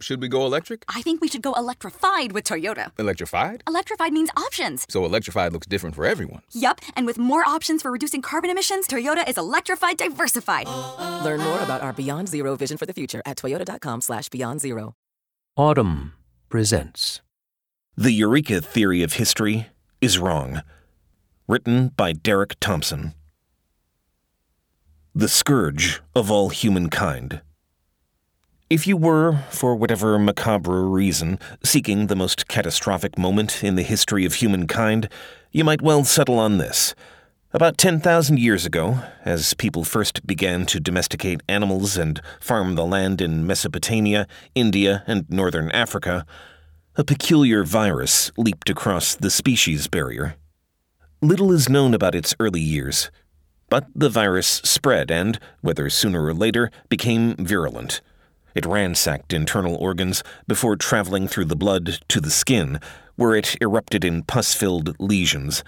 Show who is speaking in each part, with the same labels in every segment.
Speaker 1: Should we go electric?
Speaker 2: I think we should go electrified with Toyota.
Speaker 1: Electrified?
Speaker 2: Electrified means options.
Speaker 1: So electrified looks different for everyone.
Speaker 2: Yup, and with more options for reducing carbon emissions, Toyota is electrified diversified.
Speaker 3: Learn more about our Beyond Zero vision for the future at toyota.com slash beyond zero.
Speaker 4: Audm presents
Speaker 5: The Eureka Theory of History is Wrong. Written by Derek Thompson. The Scourge of All Humankind. If you were, for whatever macabre reason, seeking the most catastrophic moment in the history of humankind, you might well settle on this. About 10,000 years ago, as people first began to domesticate animals and farm the land in Mesopotamia, India, and northern Africa, a peculiar virus leaped across the species barrier. Little is known about its early years, but the virus spread and, whether sooner or later, became virulent. It ransacked internal organs before traveling through the blood to the skin, where it erupted in pus filled lesions.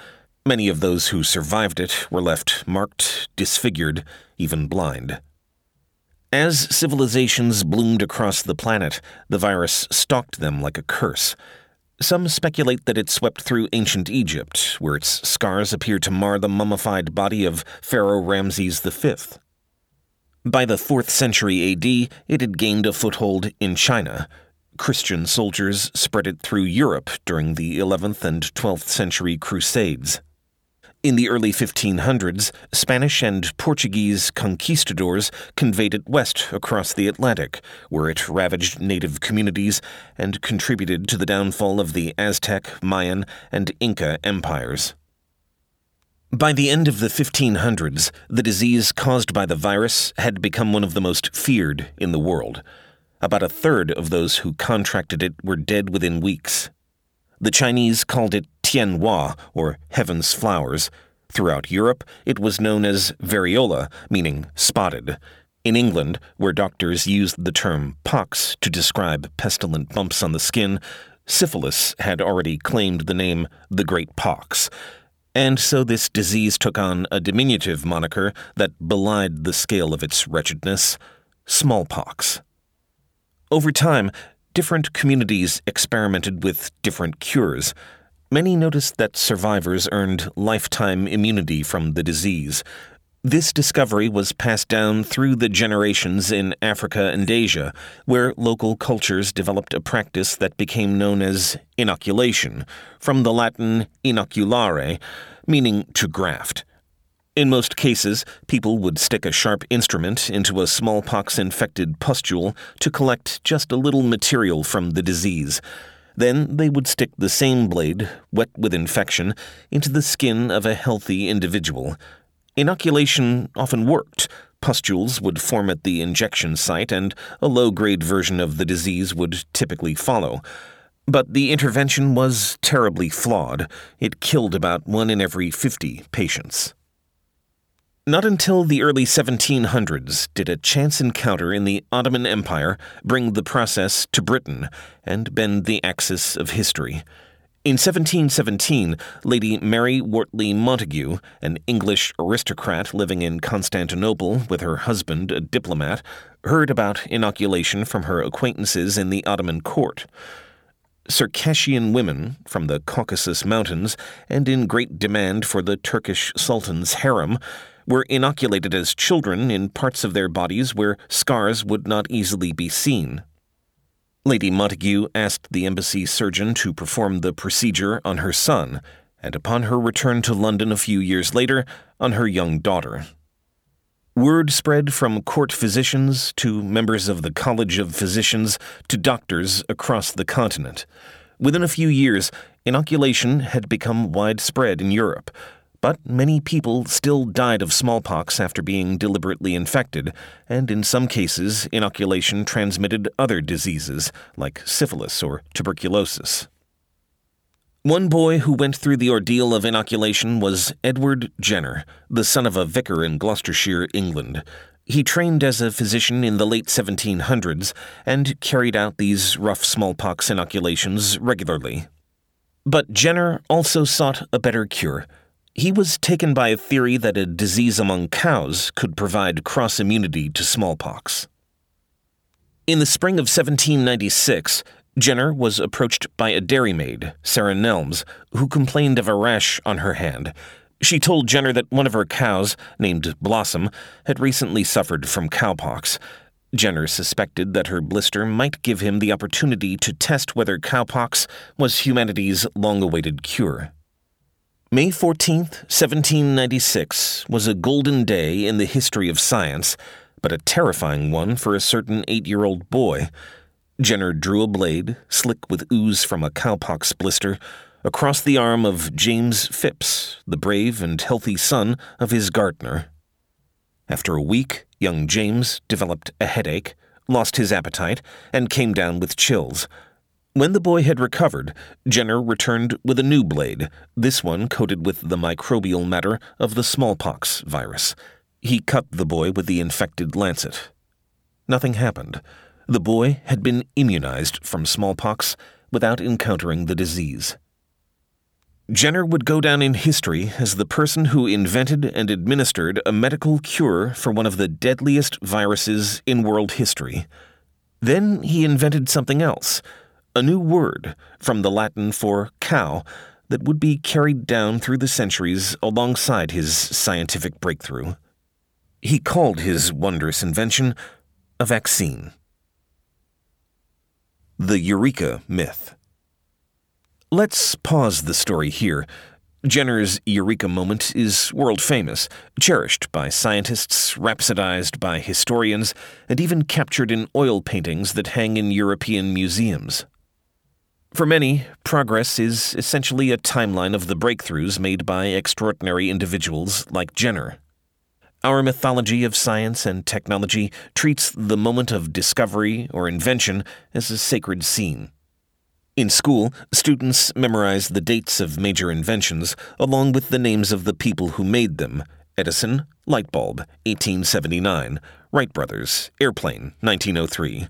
Speaker 5: Many of those who survived it were left marked, disfigured, even blind. As civilizations bloomed across the planet, the virus stalked them like a curse. Some speculate that it swept through ancient Egypt, where its scars appear to mar the mummified body of Pharaoh Ramses V. By the 4th century AD, it had gained a foothold in China. Christian soldiers spread it through Europe during the 11th and 12th century Crusades. In the early 1500s, Spanish and Portuguese conquistadors conveyed it west across the Atlantic, where it ravaged native communities and contributed to the downfall of the Aztec, Mayan, and Inca empires. By the end of the 1500s, the disease caused by the virus had become one of the most feared in the world. About a third of those who contracted it were dead within weeks. The Chinese called it Tianhua, or Heaven's Flowers. Throughout Europe, it was known as variola, meaning spotted. In England, where doctors used the term pox to describe pestilent bumps on the skin, syphilis had already claimed the name the Great Pox and so this disease took on a diminutive moniker that belied the scale of its wretchedness smallpox. Over time, different communities experimented with different cures. Many noticed that survivors earned lifetime immunity from the disease. This discovery was passed down through the generations in Africa and Asia, where local cultures developed a practice that became known as inoculation, from the Latin inoculare, meaning to graft. In most cases, people would stick a sharp instrument into a smallpox infected pustule to collect just a little material from the disease. Then they would stick the same blade, wet with infection, into the skin of a healthy individual. Inoculation often worked. Pustules would form at the injection site, and a low grade version of the disease would typically follow. But the intervention was terribly flawed. It killed about one in every 50 patients. Not until the early 1700s did a chance encounter in the Ottoman Empire bring the process to Britain and bend the axis of history. In 1717, Lady Mary Wortley Montagu, an English aristocrat living in Constantinople with her husband, a diplomat, heard about inoculation from her acquaintances in the Ottoman court. Circassian women from the Caucasus Mountains and in great demand for the Turkish Sultan's harem were inoculated as children in parts of their bodies where scars would not easily be seen. Lady Montagu asked the embassy surgeon to perform the procedure on her son, and upon her return to London a few years later, on her young daughter. Word spread from court physicians to members of the College of Physicians to doctors across the continent. Within a few years, inoculation had become widespread in Europe, but many people still died of smallpox after being deliberately infected, and in some cases, inoculation transmitted other diseases like syphilis or tuberculosis. One boy who went through the ordeal of inoculation was Edward Jenner, the son of a vicar in Gloucestershire, England. He trained as a physician in the late 1700s and carried out these rough smallpox inoculations regularly. But Jenner also sought a better cure. He was taken by a theory that a disease among cows could provide cross immunity to smallpox. In the spring of 1796, Jenner was approached by a dairymaid, Sarah Nelmes, who complained of a rash on her hand. She told Jenner that one of her cows, named Blossom, had recently suffered from cowpox. Jenner suspected that her blister might give him the opportunity to test whether cowpox was humanity's long awaited cure. May 14th, 1796, was a golden day in the history of science, but a terrifying one for a certain eight year old boy. Jenner drew a blade, slick with ooze from a cowpox blister, across the arm of James Phipps, the brave and healthy son of his gardener. After a week, young James developed a headache, lost his appetite, and came down with chills. When the boy had recovered, Jenner returned with a new blade, this one coated with the microbial matter of the smallpox virus. He cut the boy with the infected lancet. Nothing happened. The boy had been immunized from smallpox without encountering the disease. Jenner would go down in history as the person who invented and administered a medical cure for one of the deadliest viruses in world history. Then he invented something else, a new word from the Latin for cow that would be carried down through the centuries alongside his scientific breakthrough. He called his wondrous invention a vaccine. The Eureka Myth. Let's pause the story here. Jenner's Eureka moment is world famous, cherished by scientists, rhapsodized by historians, and even captured in oil paintings that hang in European museums. For many, progress is essentially a timeline of the breakthroughs made by extraordinary individuals like Jenner. Our mythology of science and technology treats the moment of discovery or invention as a sacred scene. In school, students memorize the dates of major inventions along with the names of the people who made them Edison, light bulb, 1879, Wright brothers, airplane, 1903.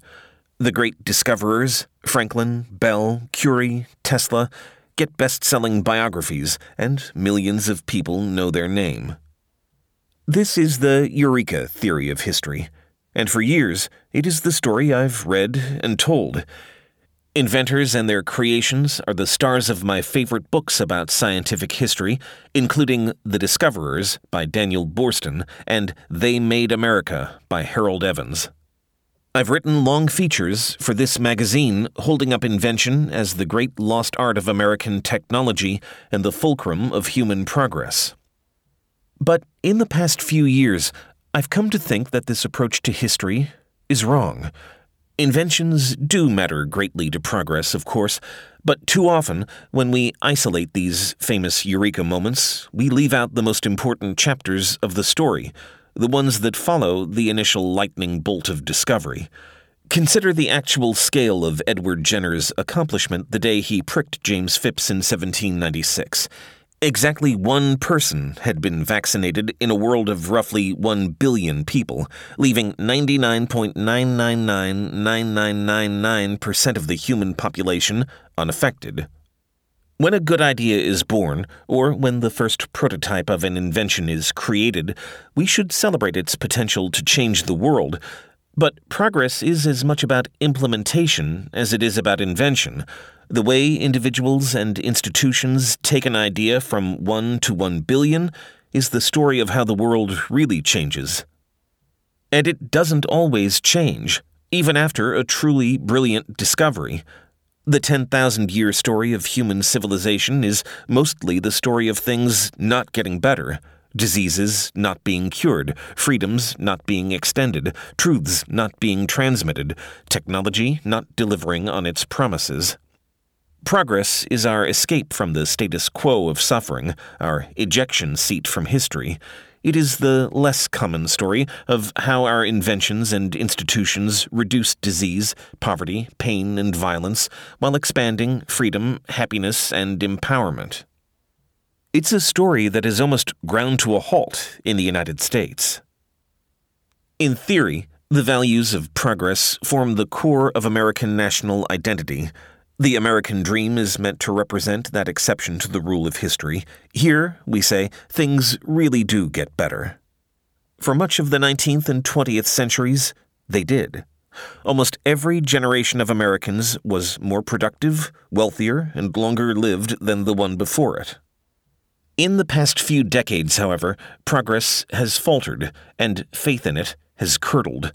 Speaker 5: The great discoverers, Franklin, Bell, Curie, Tesla, get best selling biographies, and millions of people know their name. This is the Eureka theory of history, and for years it is the story I've read and told. Inventors and their creations are the stars of my favorite books about scientific history, including The Discoverers by Daniel Boorstin and They Made America by Harold Evans. I've written long features for this magazine holding up invention as the great lost art of American technology and the fulcrum of human progress. But in the past few years, I've come to think that this approach to history is wrong. Inventions do matter greatly to progress, of course, but too often, when we isolate these famous eureka moments, we leave out the most important chapters of the story, the ones that follow the initial lightning bolt of discovery. Consider the actual scale of Edward Jenner's accomplishment the day he pricked James Phipps in 1796. Exactly one person had been vaccinated in a world of roughly 1 billion people, leaving 99.9999999% of the human population unaffected. When a good idea is born, or when the first prototype of an invention is created, we should celebrate its potential to change the world. But progress is as much about implementation as it is about invention. The way individuals and institutions take an idea from 1 to 1 billion is the story of how the world really changes. And it doesn't always change, even after a truly brilliant discovery. The 10,000 year story of human civilization is mostly the story of things not getting better diseases not being cured, freedoms not being extended, truths not being transmitted, technology not delivering on its promises. Progress is our escape from the status quo of suffering, our ejection seat from history. It is the less common story of how our inventions and institutions reduce disease, poverty, pain, and violence while expanding freedom, happiness, and empowerment. It's a story that is almost ground to a halt in the United States. In theory, the values of progress form the core of American national identity. The American dream is meant to represent that exception to the rule of history. Here, we say, things really do get better. For much of the 19th and 20th centuries, they did. Almost every generation of Americans was more productive, wealthier, and longer lived than the one before it. In the past few decades, however, progress has faltered, and faith in it has curdled.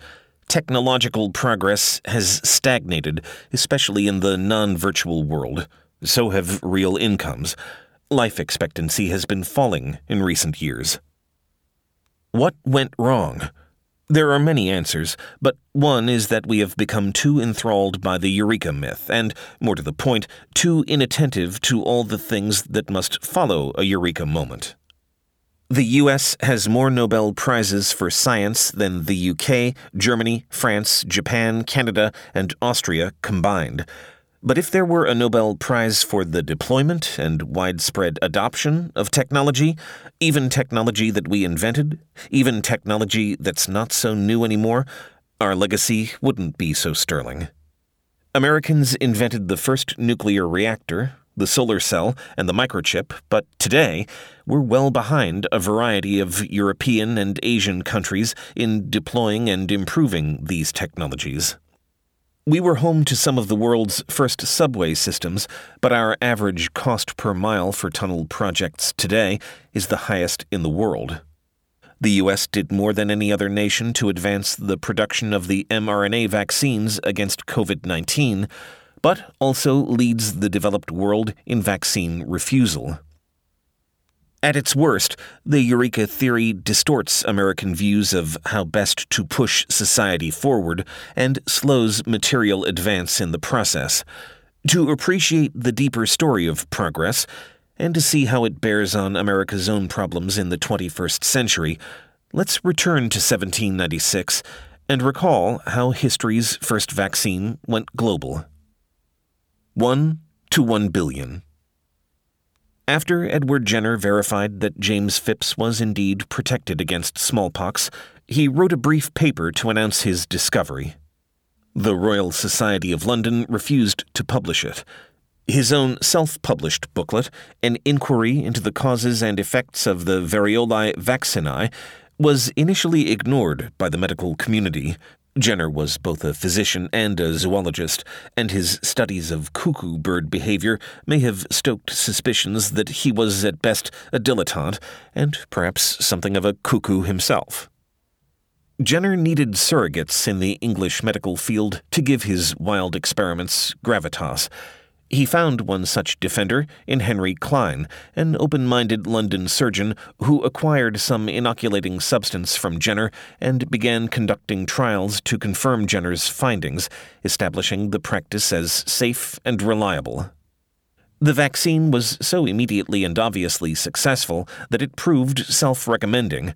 Speaker 5: Technological progress has stagnated, especially in the non virtual world. So have real incomes. Life expectancy has been falling in recent years. What went wrong? There are many answers, but one is that we have become too enthralled by the Eureka myth, and, more to the point, too inattentive to all the things that must follow a Eureka moment. The US has more Nobel Prizes for science than the UK, Germany, France, Japan, Canada, and Austria combined. But if there were a Nobel Prize for the deployment and widespread adoption of technology, even technology that we invented, even technology that's not so new anymore, our legacy wouldn't be so sterling. Americans invented the first nuclear reactor, the solar cell, and the microchip, but today we're well behind a variety of European and Asian countries in deploying and improving these technologies. We were home to some of the world's first subway systems, but our average cost per mile for tunnel projects today is the highest in the world. The U.S. did more than any other nation to advance the production of the mRNA vaccines against COVID 19, but also leads the developed world in vaccine refusal. At its worst, the Eureka theory distorts American views of how best to push society forward and slows material advance in the process. To appreciate the deeper story of progress, and to see how it bears on America's own problems in the 21st century, let's return to 1796 and recall how history's first vaccine went global. 1 to 1 billion. After Edward Jenner verified that James Phipps was indeed protected against smallpox, he wrote a brief paper to announce his discovery. The Royal Society of London refused to publish it. His own self published booklet, An Inquiry into the Causes and Effects of the Variolae Vaccinae, was initially ignored by the medical community, Jenner was both a physician and a zoologist, and his studies of cuckoo bird behavior may have stoked suspicions that he was at best a dilettante, and perhaps something of a cuckoo himself. Jenner needed surrogates in the English medical field to give his wild experiments gravitas, he found one such defender in Henry Cline, an open minded London surgeon who acquired some inoculating substance from Jenner and began conducting trials to confirm Jenner's findings, establishing the practice as safe and reliable. The vaccine was so immediately and obviously successful that it proved self recommending,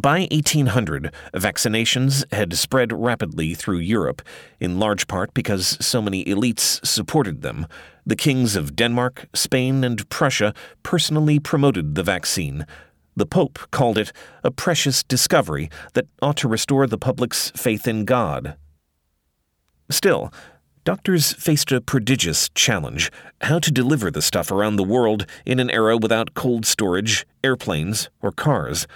Speaker 5: by 1800, vaccinations had spread rapidly through Europe, in large part because so many elites supported them. The kings of Denmark, Spain, and Prussia personally promoted the vaccine. The Pope called it a precious discovery that ought to restore the public's faith in God. Still, doctors faced a prodigious challenge how to deliver the stuff around the world in an era without cold storage, airplanes, or cars.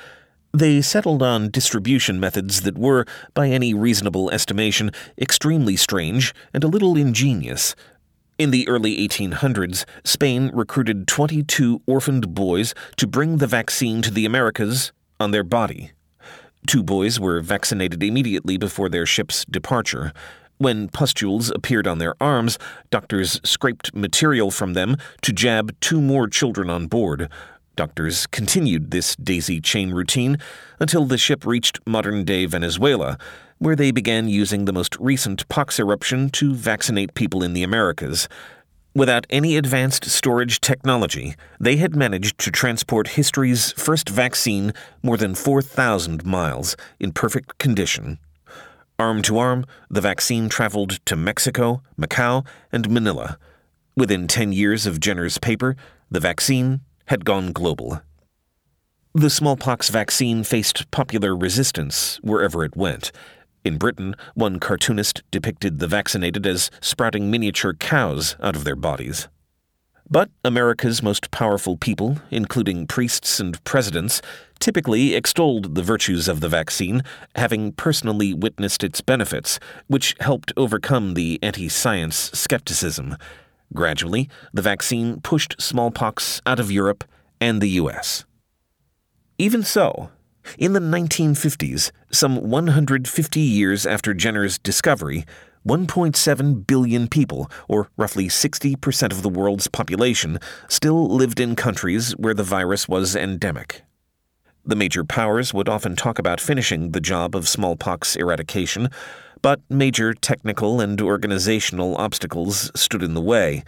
Speaker 5: They settled on distribution methods that were, by any reasonable estimation, extremely strange and a little ingenious. In the early 1800s, Spain recruited 22 orphaned boys to bring the vaccine to the Americas on their body. Two boys were vaccinated immediately before their ship's departure. When pustules appeared on their arms, doctors scraped material from them to jab two more children on board. Doctors continued this daisy chain routine until the ship reached modern day Venezuela, where they began using the most recent pox eruption to vaccinate people in the Americas. Without any advanced storage technology, they had managed to transport history's first vaccine more than 4,000 miles in perfect condition. Arm to arm, the vaccine traveled to Mexico, Macau, and Manila. Within 10 years of Jenner's paper, the vaccine had gone global. The smallpox vaccine faced popular resistance wherever it went. In Britain, one cartoonist depicted the vaccinated as sprouting miniature cows out of their bodies. But America's most powerful people, including priests and presidents, typically extolled the virtues of the vaccine, having personally witnessed its benefits, which helped overcome the anti science skepticism. Gradually, the vaccine pushed smallpox out of Europe and the US. Even so, in the 1950s, some 150 years after Jenner's discovery, 1.7 billion people, or roughly 60% of the world's population, still lived in countries where the virus was endemic. The major powers would often talk about finishing the job of smallpox eradication, but major technical and organizational obstacles stood in the way.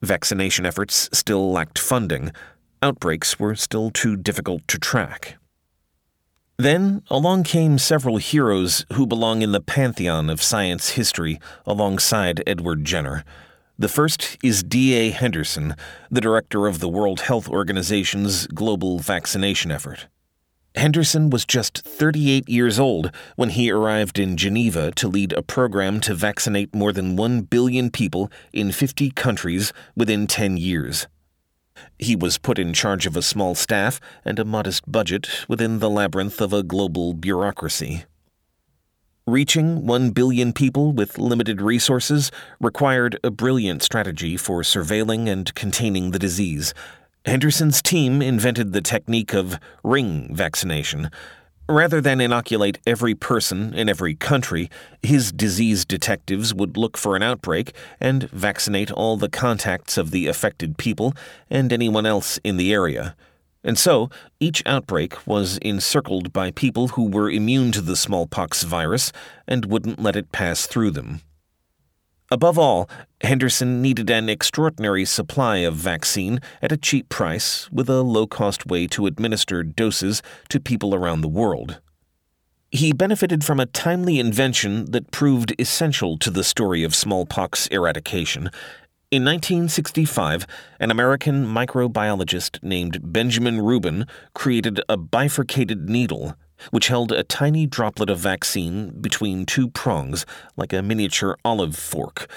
Speaker 5: Vaccination efforts still lacked funding. Outbreaks were still too difficult to track. Then along came several heroes who belong in the pantheon of science history alongside Edward Jenner. The first is D.A. Henderson, the director of the World Health Organization's global vaccination effort. Henderson was just 38 years old when he arrived in Geneva to lead a program to vaccinate more than 1 billion people in 50 countries within 10 years. He was put in charge of a small staff and a modest budget within the labyrinth of a global bureaucracy. Reaching 1 billion people with limited resources required a brilliant strategy for surveilling and containing the disease. Henderson's team invented the technique of ring vaccination, Rather than inoculate every person in every country, his disease detectives would look for an outbreak and vaccinate all the contacts of the affected people and anyone else in the area. And so, each outbreak was encircled by people who were immune to the smallpox virus and wouldn't let it pass through them. Above all, Henderson needed an extraordinary supply of vaccine at a cheap price with a low cost way to administer doses to people around the world. He benefited from a timely invention that proved essential to the story of smallpox eradication. In 1965, an American microbiologist named Benjamin Rubin created a bifurcated needle which held a tiny droplet of vaccine between two prongs, like a miniature olive fork.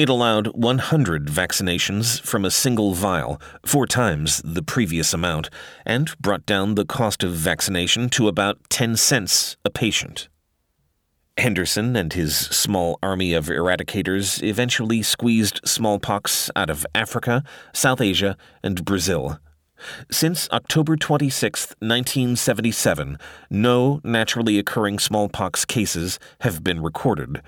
Speaker 5: It allowed 100 vaccinations from a single vial, four times the previous amount, and brought down the cost of vaccination to about 10 cents a patient. Henderson and his small army of eradicators eventually squeezed smallpox out of Africa, South Asia, and Brazil. Since October 26, 1977, no naturally occurring smallpox cases have been recorded.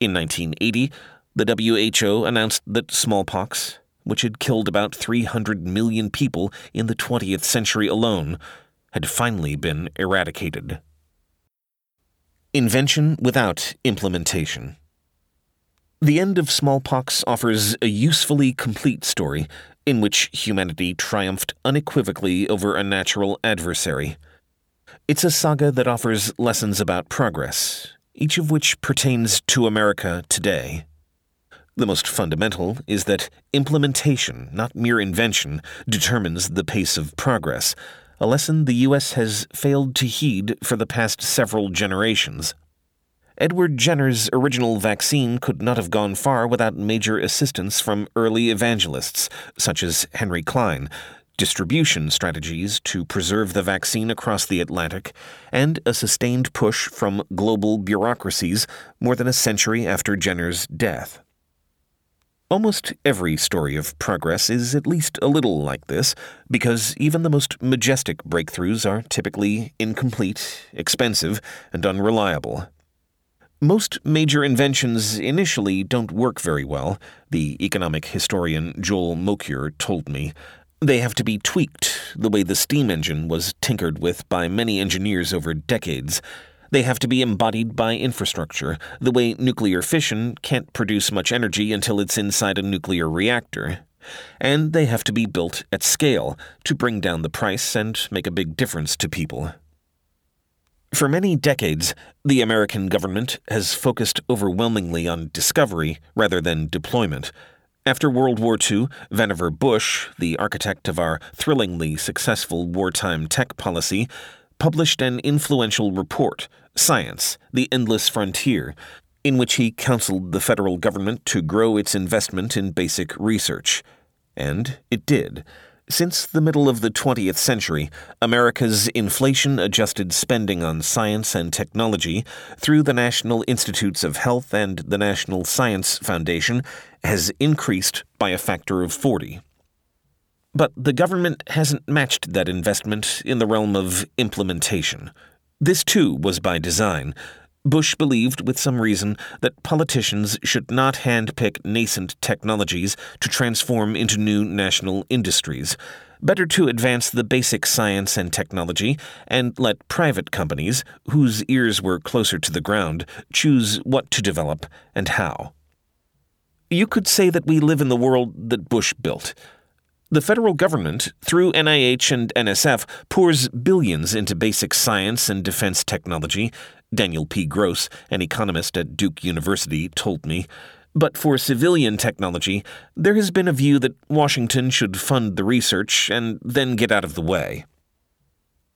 Speaker 5: In 1980, the WHO announced that smallpox, which had killed about 300 million people in the 20th century alone, had finally been eradicated. Invention without implementation. The end of smallpox offers a usefully complete story in which humanity triumphed unequivocally over a natural adversary. It's a saga that offers lessons about progress, each of which pertains to America today. The most fundamental is that implementation, not mere invention, determines the pace of progress, a lesson the U.S. has failed to heed for the past several generations. Edward Jenner's original vaccine could not have gone far without major assistance from early evangelists, such as Henry Cline, distribution strategies to preserve the vaccine across the Atlantic, and a sustained push from global bureaucracies more than a century after Jenner's death. Almost every story of progress is at least a little like this, because even the most majestic breakthroughs are typically incomplete, expensive, and unreliable. Most major inventions initially don't work very well, the economic historian Joel Mokyr told me. They have to be tweaked, the way the steam engine was tinkered with by many engineers over decades. They have to be embodied by infrastructure, the way nuclear fission can't produce much energy until it's inside a nuclear reactor. And they have to be built at scale to bring down the price and make a big difference to people. For many decades, the American government has focused overwhelmingly on discovery rather than deployment. After World War II, Vannevar Bush, the architect of our thrillingly successful wartime tech policy, published an influential report, Science The Endless Frontier, in which he counseled the federal government to grow its investment in basic research. And it did. Since the middle of the 20th century, America's inflation adjusted spending on science and technology through the National Institutes of Health and the National Science Foundation has increased by a factor of 40. But the government hasn't matched that investment in the realm of implementation. This too was by design. Bush believed, with some reason, that politicians should not handpick nascent technologies to transform into new national industries. Better to advance the basic science and technology and let private companies, whose ears were closer to the ground, choose what to develop and how. You could say that we live in the world that Bush built. The federal government, through NIH and NSF, pours billions into basic science and defense technology. Daniel P. Gross, an economist at Duke University, told me. But for civilian technology, there has been a view that Washington should fund the research and then get out of the way.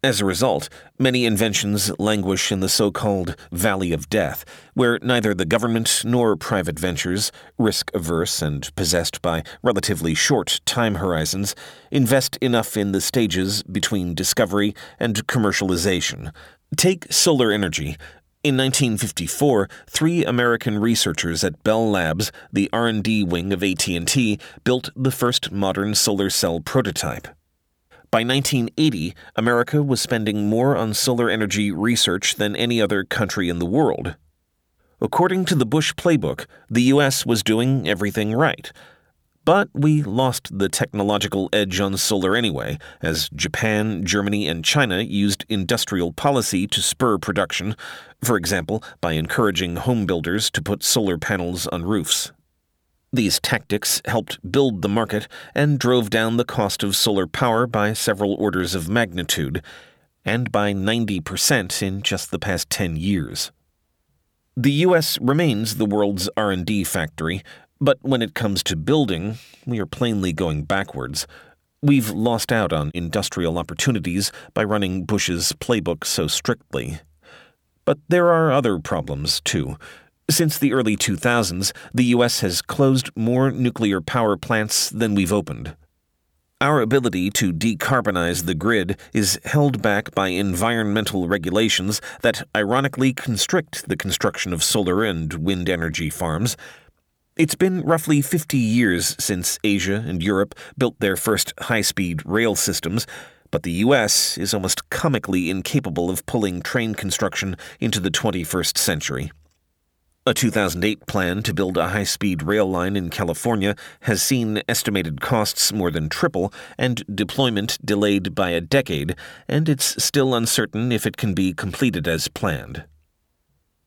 Speaker 5: As a result, many inventions languish in the so called Valley of Death, where neither the government nor private ventures, risk averse and possessed by relatively short time horizons, invest enough in the stages between discovery and commercialization. Take solar energy. In 1954, three American researchers at Bell Labs, the R&D wing of AT&T, built the first modern solar cell prototype. By 1980, America was spending more on solar energy research than any other country in the world. According to the Bush playbook, the U.S. was doing everything right. But we lost the technological edge on solar anyway, as Japan, Germany, and China used industrial policy to spur production, for example, by encouraging home builders to put solar panels on roofs. These tactics helped build the market and drove down the cost of solar power by several orders of magnitude, and by 90% in just the past 10 years. The US remains the world's R&D factory, but when it comes to building, we are plainly going backwards. We've lost out on industrial opportunities by running Bush's playbook so strictly. But there are other problems, too. Since the early 2000s, the U.S. has closed more nuclear power plants than we've opened. Our ability to decarbonize the grid is held back by environmental regulations that ironically constrict the construction of solar and wind energy farms. It's been roughly 50 years since Asia and Europe built their first high speed rail systems, but the U.S. is almost comically incapable of pulling train construction into the 21st century. A 2008 plan to build a high speed rail line in California has seen estimated costs more than triple and deployment delayed by a decade, and it's still uncertain if it can be completed as planned.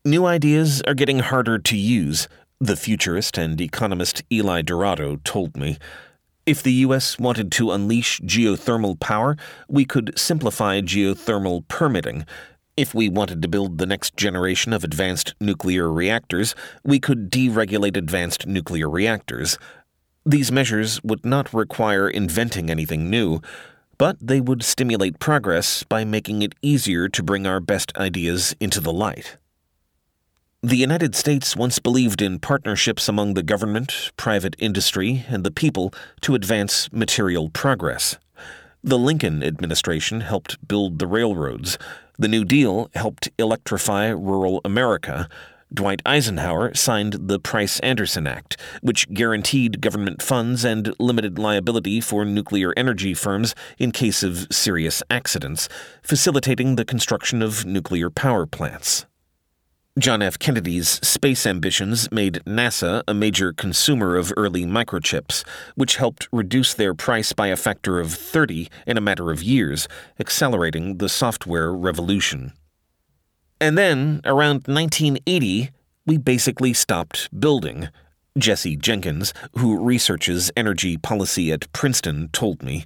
Speaker 5: New ideas are getting harder to use, the futurist and economist Eli Dourado told me. If the U.S. wanted to unleash geothermal power, we could simplify geothermal permitting if we wanted to build the next generation of advanced nuclear reactors, we could deregulate advanced nuclear reactors. These measures would not require inventing anything new, but they would stimulate progress by making it easier to bring our best ideas into the light. The United States once believed in partnerships among the government, private industry, and the people to advance material progress. The Lincoln administration helped build the railroads. The New Deal helped electrify rural America. Dwight Eisenhower signed the Price Anderson Act, which guaranteed government funds and limited liability for nuclear energy firms in case of serious accidents, facilitating the construction of nuclear power plants. John F. Kennedy's space ambitions made NASA a major consumer of early microchips, which helped reduce their price by a factor of 30 in a matter of years, accelerating the software revolution. And then, around 1980, we basically stopped building. Jesse Jenkins, who researches energy policy at Princeton, told me.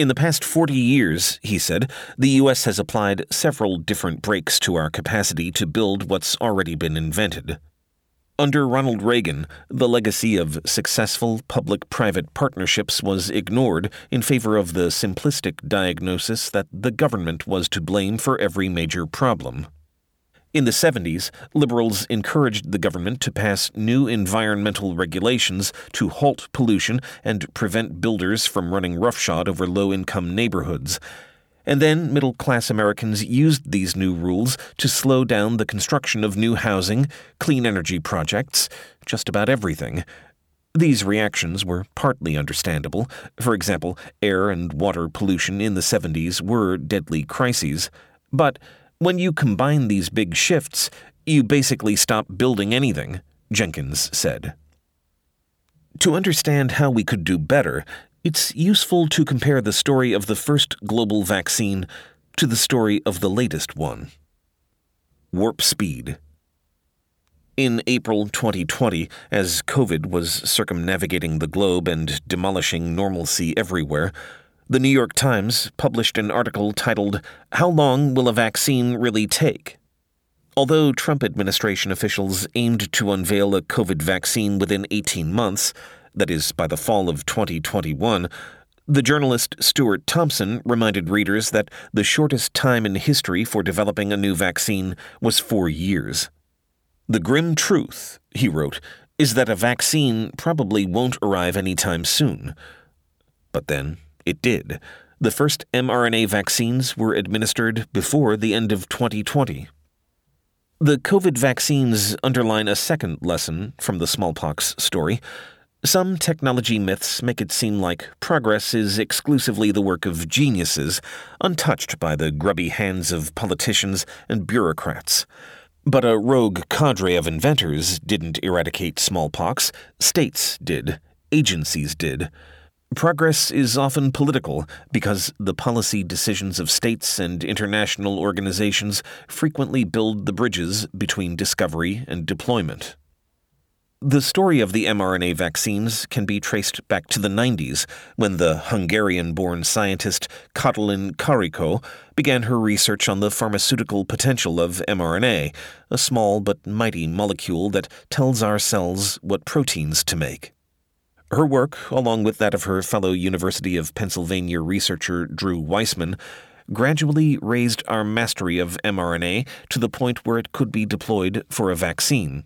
Speaker 5: In the past 40 years, he said, the U.S. has applied several different brakes to our capacity to build what's already been invented. Under Ronald Reagan, the legacy of successful public private partnerships was ignored in favor of the simplistic diagnosis that the government was to blame for every major problem. In the 70s, liberals encouraged the government to pass new environmental regulations to halt pollution and prevent builders from running roughshod over low income neighborhoods. And then middle class Americans used these new rules to slow down the construction of new housing, clean energy projects, just about everything. These reactions were partly understandable. For example, air and water pollution in the 70s were deadly crises. But when you combine these big shifts, you basically stop building anything, Jenkins said. To understand how we could do better, it's useful to compare the story of the first global vaccine to the story of the latest one. Warp Speed. In April 2020, as COVID was circumnavigating the globe and demolishing normalcy everywhere, the New York Times published an article titled, How Long Will a Vaccine Really Take? Although Trump administration officials aimed to unveil a COVID vaccine within 18 months, that is, by the fall of 2021, the journalist Stuart Thompson reminded readers that the shortest time in history for developing a new vaccine was four years. The grim truth, he wrote, is that a vaccine probably won't arrive anytime soon. But then, it did. The first mRNA vaccines were administered before the end of 2020. The COVID vaccines underline a second lesson from the smallpox story. Some technology myths make it seem like progress is exclusively the work of geniuses, untouched by the grubby hands of politicians and bureaucrats. But a rogue cadre of inventors didn't eradicate smallpox, states did, agencies did. Progress is often political because the policy decisions of states and international organizations frequently build the bridges between discovery and deployment. The story of the mRNA vaccines can be traced back to the 90s when the Hungarian born scientist Katalin Karikó began her research on the pharmaceutical potential of mRNA, a small but mighty molecule that tells our cells what proteins to make. Her work, along with that of her fellow University of Pennsylvania researcher Drew Weissman, gradually raised our mastery of mRNA to the point where it could be deployed for a vaccine.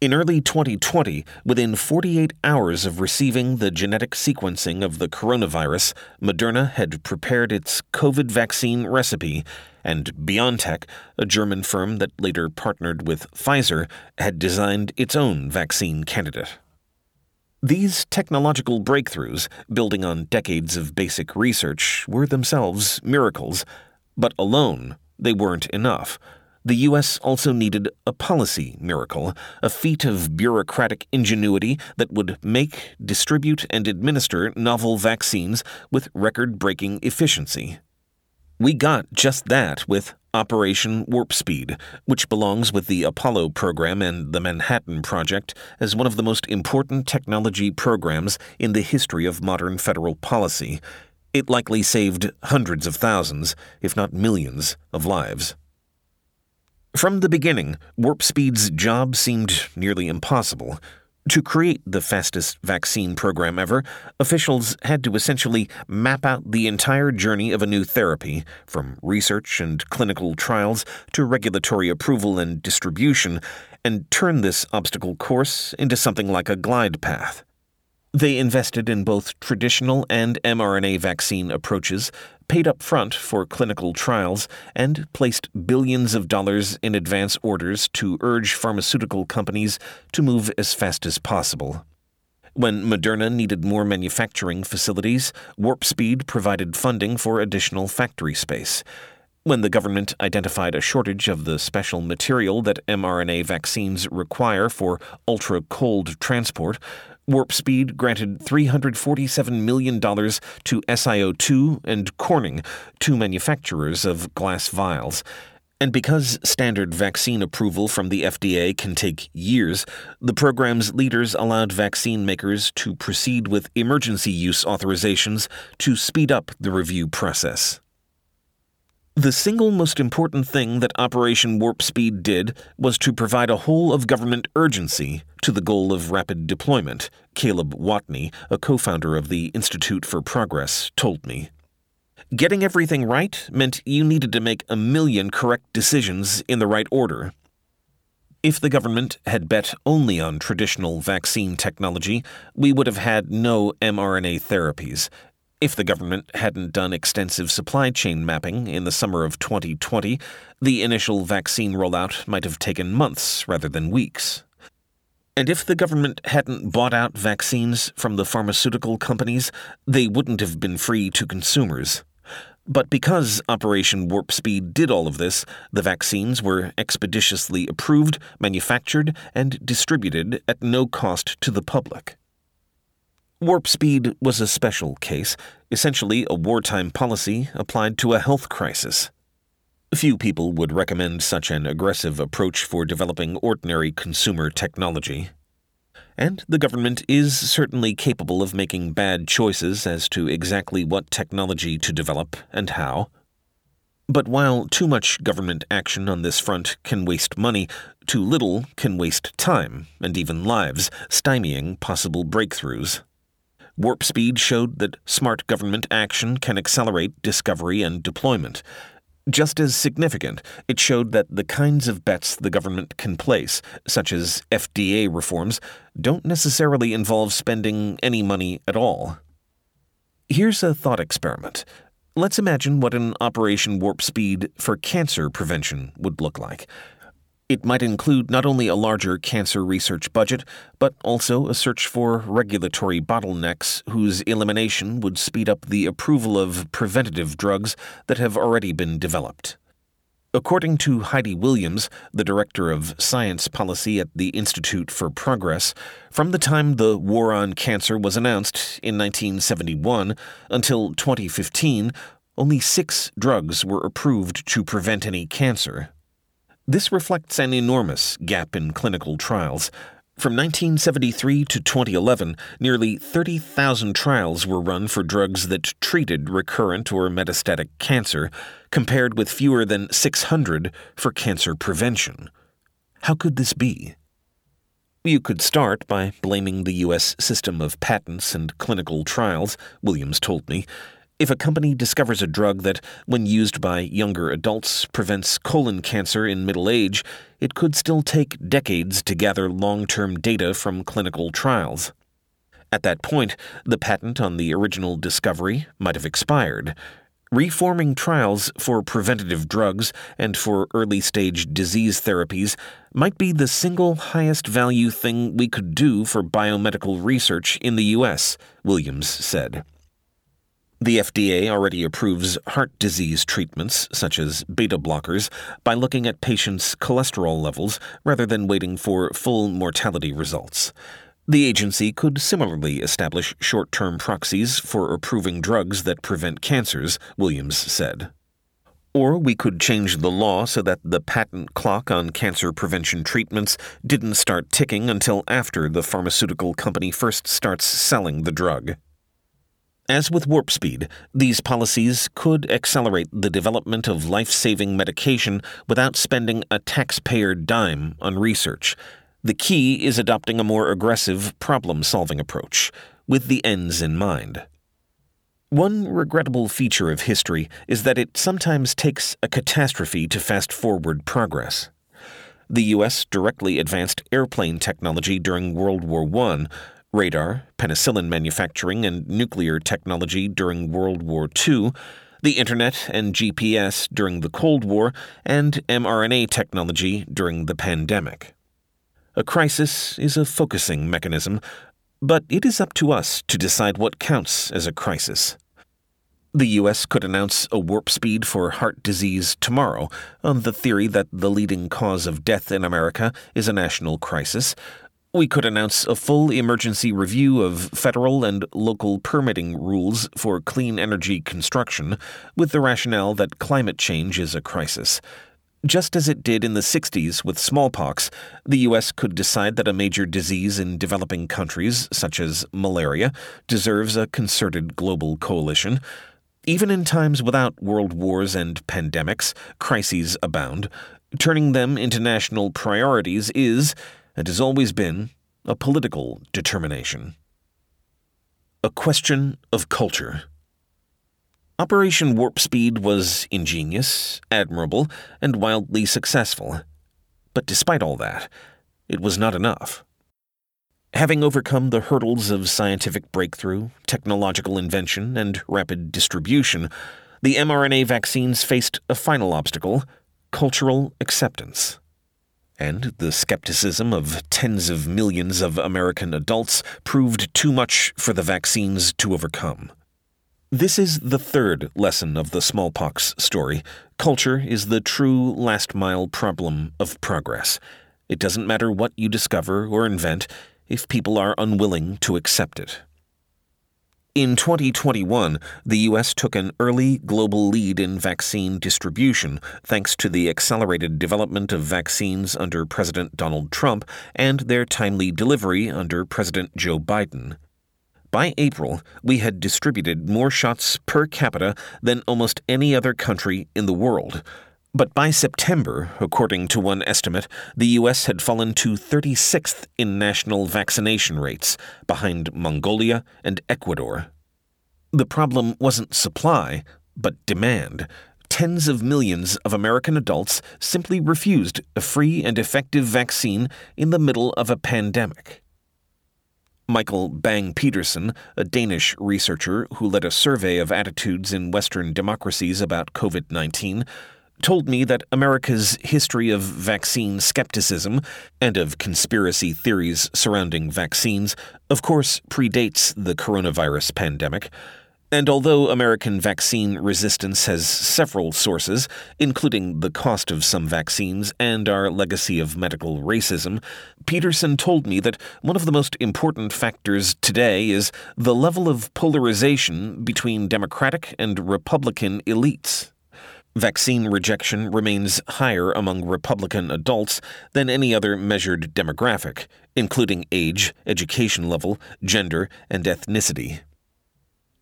Speaker 5: In early 2020, within 48 hours of receiving the genetic sequencing of the coronavirus, Moderna had prepared its COVID vaccine recipe, and BioNTech, a German firm that later partnered with Pfizer, had designed its own vaccine candidate. These technological breakthroughs, building on decades of basic research, were themselves miracles, but alone they weren't enough. The U.S. also needed a policy miracle, a feat of bureaucratic ingenuity that would make, distribute, and administer novel vaccines with record breaking efficiency. We got just that with Operation Warp Speed, which belongs with the Apollo program and the Manhattan Project as one of the most important technology programs in the history of modern federal policy. It likely saved hundreds of thousands, if not millions, of lives. From the beginning, Warp Speed's job seemed nearly impossible. To create the fastest vaccine program ever, officials had to essentially map out the entire journey of a new therapy, from research and clinical trials to regulatory approval and distribution, and turn this obstacle course into something like a glide path. They invested in both traditional and mRNA vaccine approaches, paid up front for clinical trials, and placed billions of dollars in advance orders to urge pharmaceutical companies to move as fast as possible. When Moderna needed more manufacturing facilities, Warp Speed provided funding for additional factory space. When the government identified a shortage of the special material that mRNA vaccines require for ultra cold transport, Warp Speed granted $347 million to SiO2 and Corning, two manufacturers of glass vials. And because standard vaccine approval from the FDA can take years, the program's leaders allowed vaccine makers to proceed with emergency use authorizations to speed up the review process. The single most important thing that Operation Warp Speed did was to provide a whole of government urgency to the goal of rapid deployment, Caleb Watney, a co founder of the Institute for Progress, told me. Getting everything right meant you needed to make a million correct decisions in the right order. If the government had bet only on traditional vaccine technology, we would have had no mRNA therapies. If the government hadn't done extensive supply chain mapping in the summer of 2020, the initial vaccine rollout might have taken months rather than weeks. And if the government hadn't bought out vaccines from the pharmaceutical companies, they wouldn't have been free to consumers. But because Operation Warp Speed did all of this, the vaccines were expeditiously approved, manufactured, and distributed at no cost to the public. Warp Speed was a special case, essentially a wartime policy applied to a health crisis. Few people would recommend such an aggressive approach for developing ordinary consumer technology and the government is certainly capable of making bad choices as to exactly what technology to develop and how. But while too much government action on this front can waste money, too little can waste time and even lives, stymieing possible breakthroughs. Warp Speed showed that smart government action can accelerate discovery and deployment, just as significant, it showed that the kinds of bets the government can place, such as FDA reforms, don't necessarily involve spending any money at all. Here's a thought experiment. Let's imagine what an Operation Warp Speed for cancer prevention would look like. It might include not only a larger cancer research budget, but also a search for regulatory bottlenecks whose elimination would speed up the approval of preventative drugs that have already been developed. According to Heidi Williams, the director of science policy at the Institute for Progress, from the time the war on cancer was announced in 1971 until 2015, only six drugs were approved to prevent any cancer. This reflects an enormous gap in clinical trials. From 1973 to 2011, nearly 30,000 trials were run for drugs that treated recurrent or metastatic cancer, compared with fewer than 600 for cancer prevention. How could this be? You could start by blaming the U.S. system of patents and clinical trials, Williams told me. If a company discovers a drug that, when used by younger adults, prevents colon cancer in middle age, it could still take decades to gather long term data from clinical trials. At that point, the patent on the original discovery might have expired. Reforming trials for preventative drugs and for early stage disease therapies might be the single highest value thing we could do for biomedical research in the U.S., Williams said. The FDA already approves heart disease treatments, such as beta blockers, by looking at patients' cholesterol levels rather than waiting for full mortality results. The agency could similarly establish short term proxies for approving drugs that prevent cancers, Williams said. Or we could change the law so that the patent clock on cancer prevention treatments didn't start ticking until after the pharmaceutical company first starts selling the drug. As with Warp Speed, these policies could accelerate the development of life saving medication without spending a taxpayer dime on research. The key is adopting a more aggressive problem solving approach, with the ends in mind. One regrettable feature of history is that it sometimes takes a catastrophe to fast forward progress. The U.S. directly advanced airplane technology during World War I, radar, penicillin manufacturing, and nuclear technology during World War II, the Internet and GPS during the Cold War, and mRNA technology during the pandemic. A crisis is a focusing mechanism, but it is up to us to decide what counts as a crisis. The U.S. could announce a warp speed for heart disease tomorrow on the theory that the leading cause of death in America is a national crisis, we could announce a full emergency review of federal and local permitting rules for clean energy construction with the rationale that climate change is a crisis. Just as it did in the 60s with smallpox, the U.S. could decide that a major disease in developing countries, such as malaria, deserves a concerted global coalition. Even in times without world wars and pandemics, crises abound. Turning them into national priorities is, and has always been a political determination. A question of culture. Operation Warp Speed was ingenious, admirable, and wildly successful. But despite all that, it was not enough. Having overcome the hurdles of scientific breakthrough, technological invention, and rapid distribution, the mRNA vaccines faced a final obstacle cultural acceptance. And the skepticism of tens of millions of American adults proved too much for the vaccines to overcome. This is the third lesson of the smallpox story. Culture is the true last mile problem of progress. It doesn't matter what you discover or invent if people are unwilling to accept it. In 2021, the U.S. took an early global lead in vaccine distribution thanks to the accelerated development of vaccines under President Donald Trump and their timely delivery under President Joe Biden. By April, we had distributed more shots per capita than almost any other country in the world. But by September, according to one estimate, the U.S. had fallen to 36th in national vaccination rates, behind Mongolia and Ecuador. The problem wasn't supply, but demand. Tens of millions of American adults simply refused a free and effective vaccine in the middle of a pandemic. Michael Bang Petersen, a Danish researcher who led a survey of attitudes in Western democracies about COVID 19, told me that America's history of vaccine skepticism and of conspiracy theories surrounding vaccines, of course, predates the coronavirus pandemic. And although American vaccine resistance has several sources, including the cost of some vaccines and our legacy of medical racism, Petersen told me that one of the most important factors today is the level of polarization between Democratic and Republican elites. Vaccine rejection remains higher among Republican adults than any other measured demographic, including age, education level, gender, and ethnicity.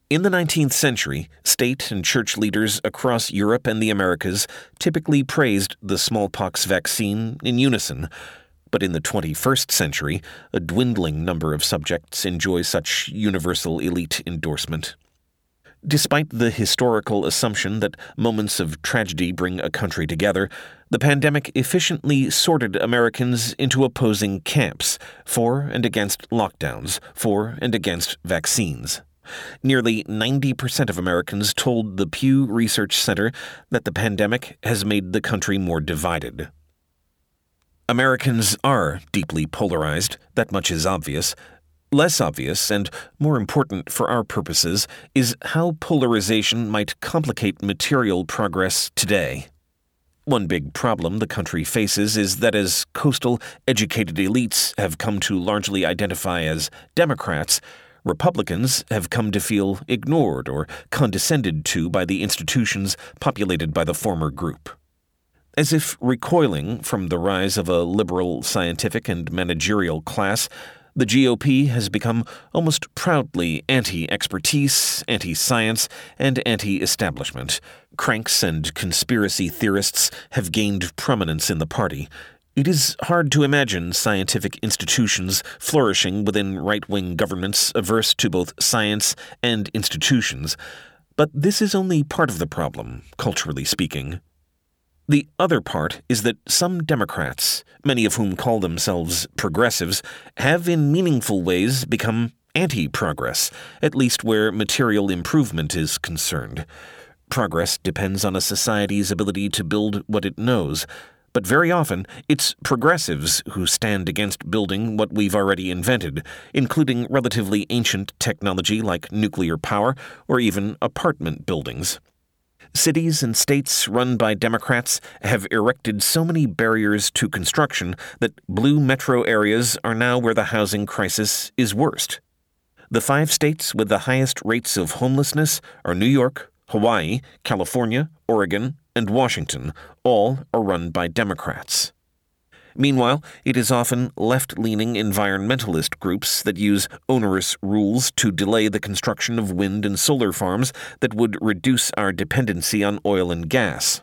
Speaker 5: In the 19th century, state and church leaders across Europe and the Americas typically praised the smallpox vaccine in unison. But in the 21st century, a dwindling number of subjects enjoy such universal elite endorsement. Despite the historical assumption that moments of tragedy bring a country together, the pandemic efficiently sorted Americans into opposing camps for and against lockdowns, for and against vaccines. Nearly 90% of Americans told the Pew Research Center that the pandemic has made the country more divided. Americans are deeply polarized, that much is obvious. Less obvious, and more important for our purposes, is how polarization might complicate material progress today. One big problem the country faces is that as coastal, educated elites have come to largely identify as Democrats, Republicans have come to feel ignored or condescended to by the institutions populated by the former group. As if recoiling from the rise of a liberal scientific and managerial class, the GOP has become almost proudly anti expertise, anti science, and anti establishment. Cranks and conspiracy theorists have gained prominence in the party, it is hard to imagine scientific institutions flourishing within right wing governments averse to both science and institutions, but this is only part of the problem, culturally speaking. The other part is that some Democrats, many of whom call themselves progressives, have in meaningful ways become anti progress, at least where material improvement is concerned. Progress depends on a society's ability to build what it knows but very often it's progressives who stand against building what we've already invented, including relatively ancient technology like nuclear power or even apartment buildings. Cities and states run by Democrats have erected so many barriers to construction that blue metro areas are now where the housing crisis is worst. The five states with the highest rates of homelessness are New York, Hawaii, California, Oregon, and Washington, all are run by Democrats. Meanwhile, it is often left leaning environmentalist groups that use onerous rules to delay the construction of wind and solar farms that would reduce our dependency on oil and gas.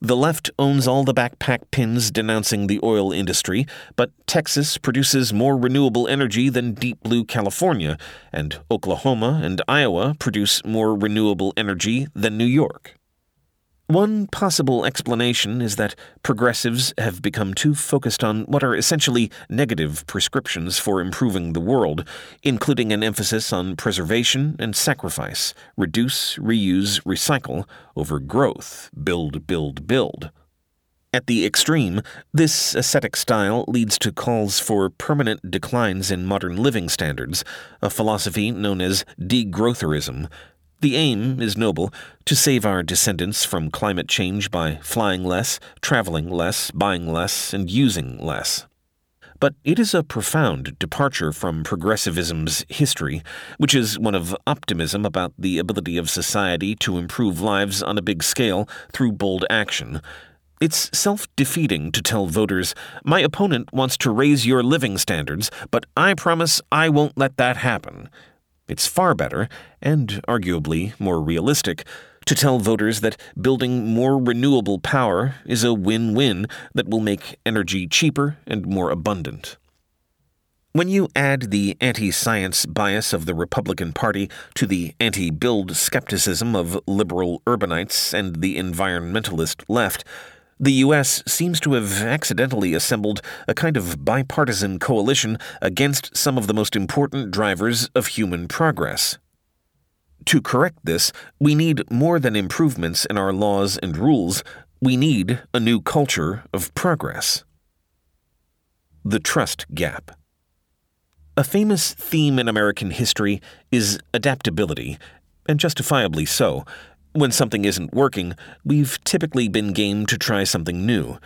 Speaker 5: The left owns all the backpack pins denouncing the oil industry, but Texas produces more renewable energy than Deep Blue California, and Oklahoma and Iowa produce more renewable energy than New York. One possible explanation is that progressives have become too focused on what are essentially negative prescriptions for improving the world, including an emphasis on preservation and sacrifice, reduce, reuse, recycle, over growth, build, build, build. At the extreme, this ascetic style leads to calls for permanent declines in modern living standards, a philosophy known as degrowtherism, the aim is noble to save our descendants from climate change by flying less, traveling less, buying less, and using less. But it is a profound departure from progressivism's history, which is one of optimism about the ability of society to improve lives on a big scale through bold action. It's self defeating to tell voters, my opponent wants to raise your living standards, but I promise I won't let that happen. It's far better, and arguably more realistic, to tell voters that building more renewable power is a win win that will make energy cheaper and more abundant. When you add the anti science bias of the Republican Party to the anti build skepticism of liberal urbanites and the environmentalist left, the U.S. seems to have accidentally assembled a kind of bipartisan coalition against some of the most important drivers of human progress. To correct this, we need more than improvements in our laws and rules, we need a new culture of progress. The Trust Gap. A famous theme in American history is adaptability, and justifiably so. When something isn't working, we've typically been game to try something new.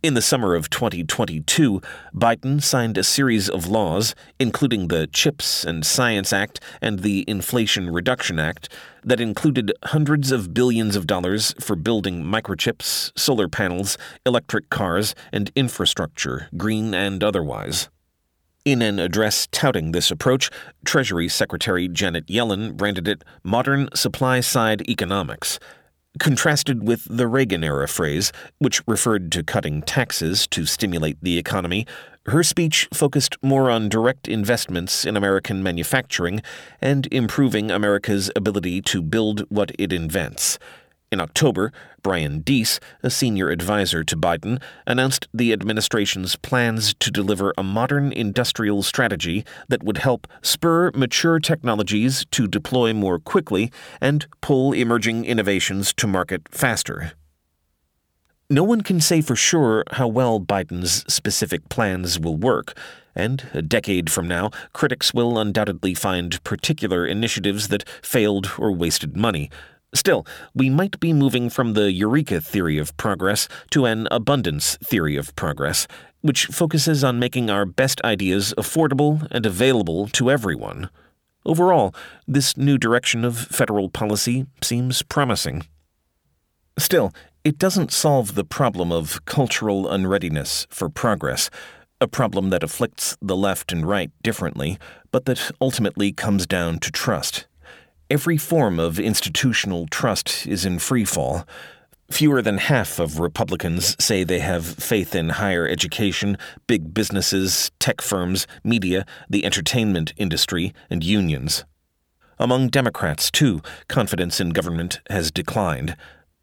Speaker 5: In the summer of 2022, Biden signed a series of laws, including the CHIPS and Science Act and the Inflation Reduction Act, that included hundreds of billions of dollars for building microchips, solar panels, electric cars, and infrastructure, green and otherwise. In an address touting this approach, Treasury Secretary Janet Yellen branded it modern supply side economics, contrasted with the Reagan era phrase, which referred to cutting taxes to stimulate the economy. Her speech focused more on direct investments in American manufacturing and improving America's ability to build what it invents. In October, Brian Deese, a senior advisor to Biden, announced the administration's plans to deliver a modern industrial strategy that would help spur mature technologies to deploy more quickly and pull emerging innovations to market faster. No one can say for sure how well Biden's specific plans will work, and a decade from now, critics will undoubtedly find particular initiatives that failed or wasted money Still, we might be moving from the Eureka theory of progress to an abundance theory of progress, which focuses on making our best ideas affordable and available to everyone. Overall, this new direction of federal policy seems promising. Still, it doesn't solve the problem of cultural unreadiness for progress, a problem that afflicts the left and right differently, but that ultimately comes down to trust. Every form of institutional trust is in freefall. Fewer than half of Republicans say they have faith in higher education, big businesses, tech firms, media, the entertainment industry, and unions. Among Democrats, too, confidence in government has declined.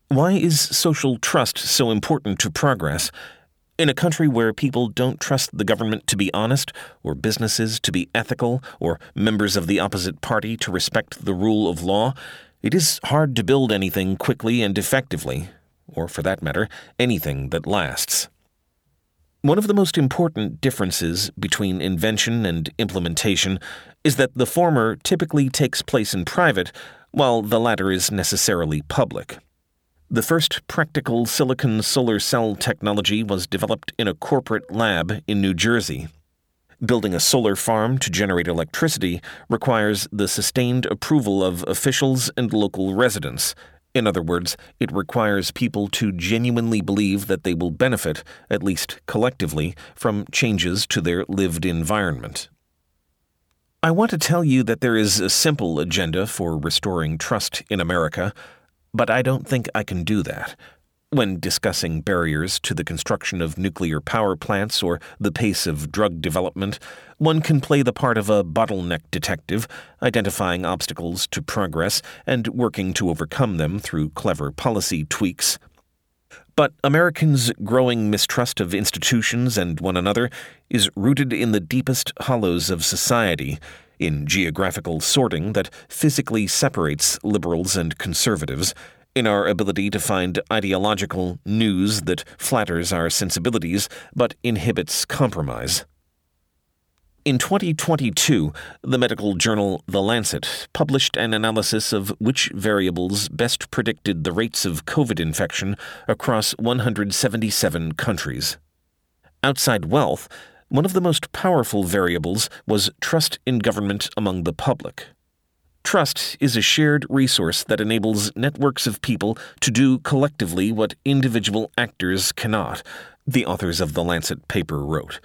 Speaker 5: Why is social trust so important to progress? In a country where people don't trust the government to be honest, or businesses to be ethical, or members of the opposite party to respect the rule of law, it is hard to build anything quickly and effectively, or for that matter, anything that lasts. One of the most important differences between invention and implementation is that the former typically takes place in private, while the latter is necessarily public. The first practical silicon solar cell technology was developed in a corporate lab in New Jersey. Building a solar farm to generate electricity requires the sustained approval of officials and local residents. In other words, it requires people to genuinely believe that they will benefit, at least collectively, from changes to their lived environment. I want to tell you that there is a simple agenda for restoring trust in America but I don't think I can do that. When discussing barriers to the construction of nuclear power plants or the pace of drug development, one can play the part of a bottleneck detective, identifying obstacles to progress and working to overcome them through clever policy tweaks. But Americans' growing mistrust of institutions and one another is rooted in the deepest hollows of society, in geographical sorting that physically separates liberals and conservatives in our ability to find ideological news that flatters our sensibilities but inhibits compromise. In 2022, the medical journal The Lancet published an analysis of which variables best predicted the rates of COVID infection across 177 countries. Outside wealth, one of the most powerful variables was trust in government among the public. Trust is a shared resource that enables networks of people to do collectively what individual actors cannot, the authors of the Lancet paper wrote.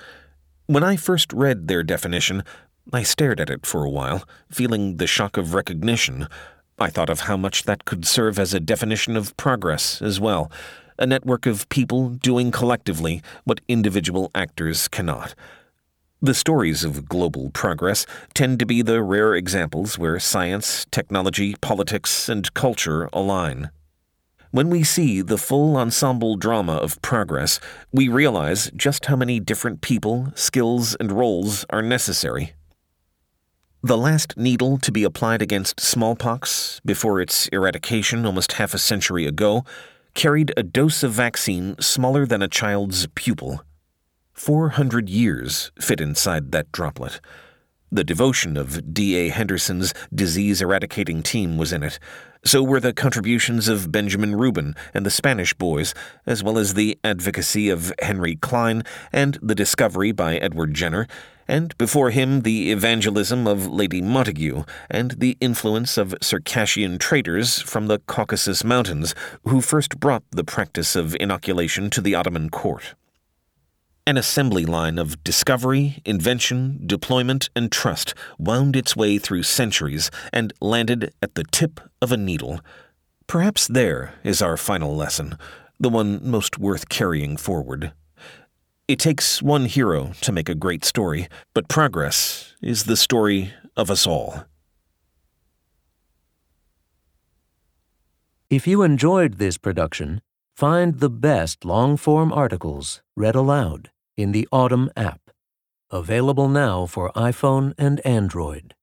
Speaker 5: When I first read their definition, I stared at it for a while, feeling the shock of recognition. I thought of how much that could serve as a definition of progress as well a network of people doing collectively what individual actors cannot. The stories of global progress tend to be the rare examples where science, technology, politics, and culture align. When we see the full ensemble drama of progress, we realize just how many different people, skills, and roles are necessary. The last needle to be applied against smallpox, before its eradication almost half a century ago, carried a dose of vaccine smaller than a child's pupil. 400 years fit inside that droplet. The devotion of D.A. Henderson's disease eradicating team was in it. So were the contributions of Benjamin Rubin and the Spanish boys, as well as the advocacy of Henry Cline and the discovery by Edward Jenner, and before him the evangelism of Lady Montagu and the influence of Circassian traders from the Caucasus Mountains, who first brought the practice of inoculation to the Ottoman court. An assembly line of discovery, invention, deployment, and trust wound its way through centuries and landed at the tip of a needle. Perhaps there is our final lesson, the one most worth carrying forward. It takes one hero to make a great story, but progress is the story of us all.
Speaker 4: If you enjoyed this production, find the best long form articles read aloud in the Audm app, available now for iPhone and Android.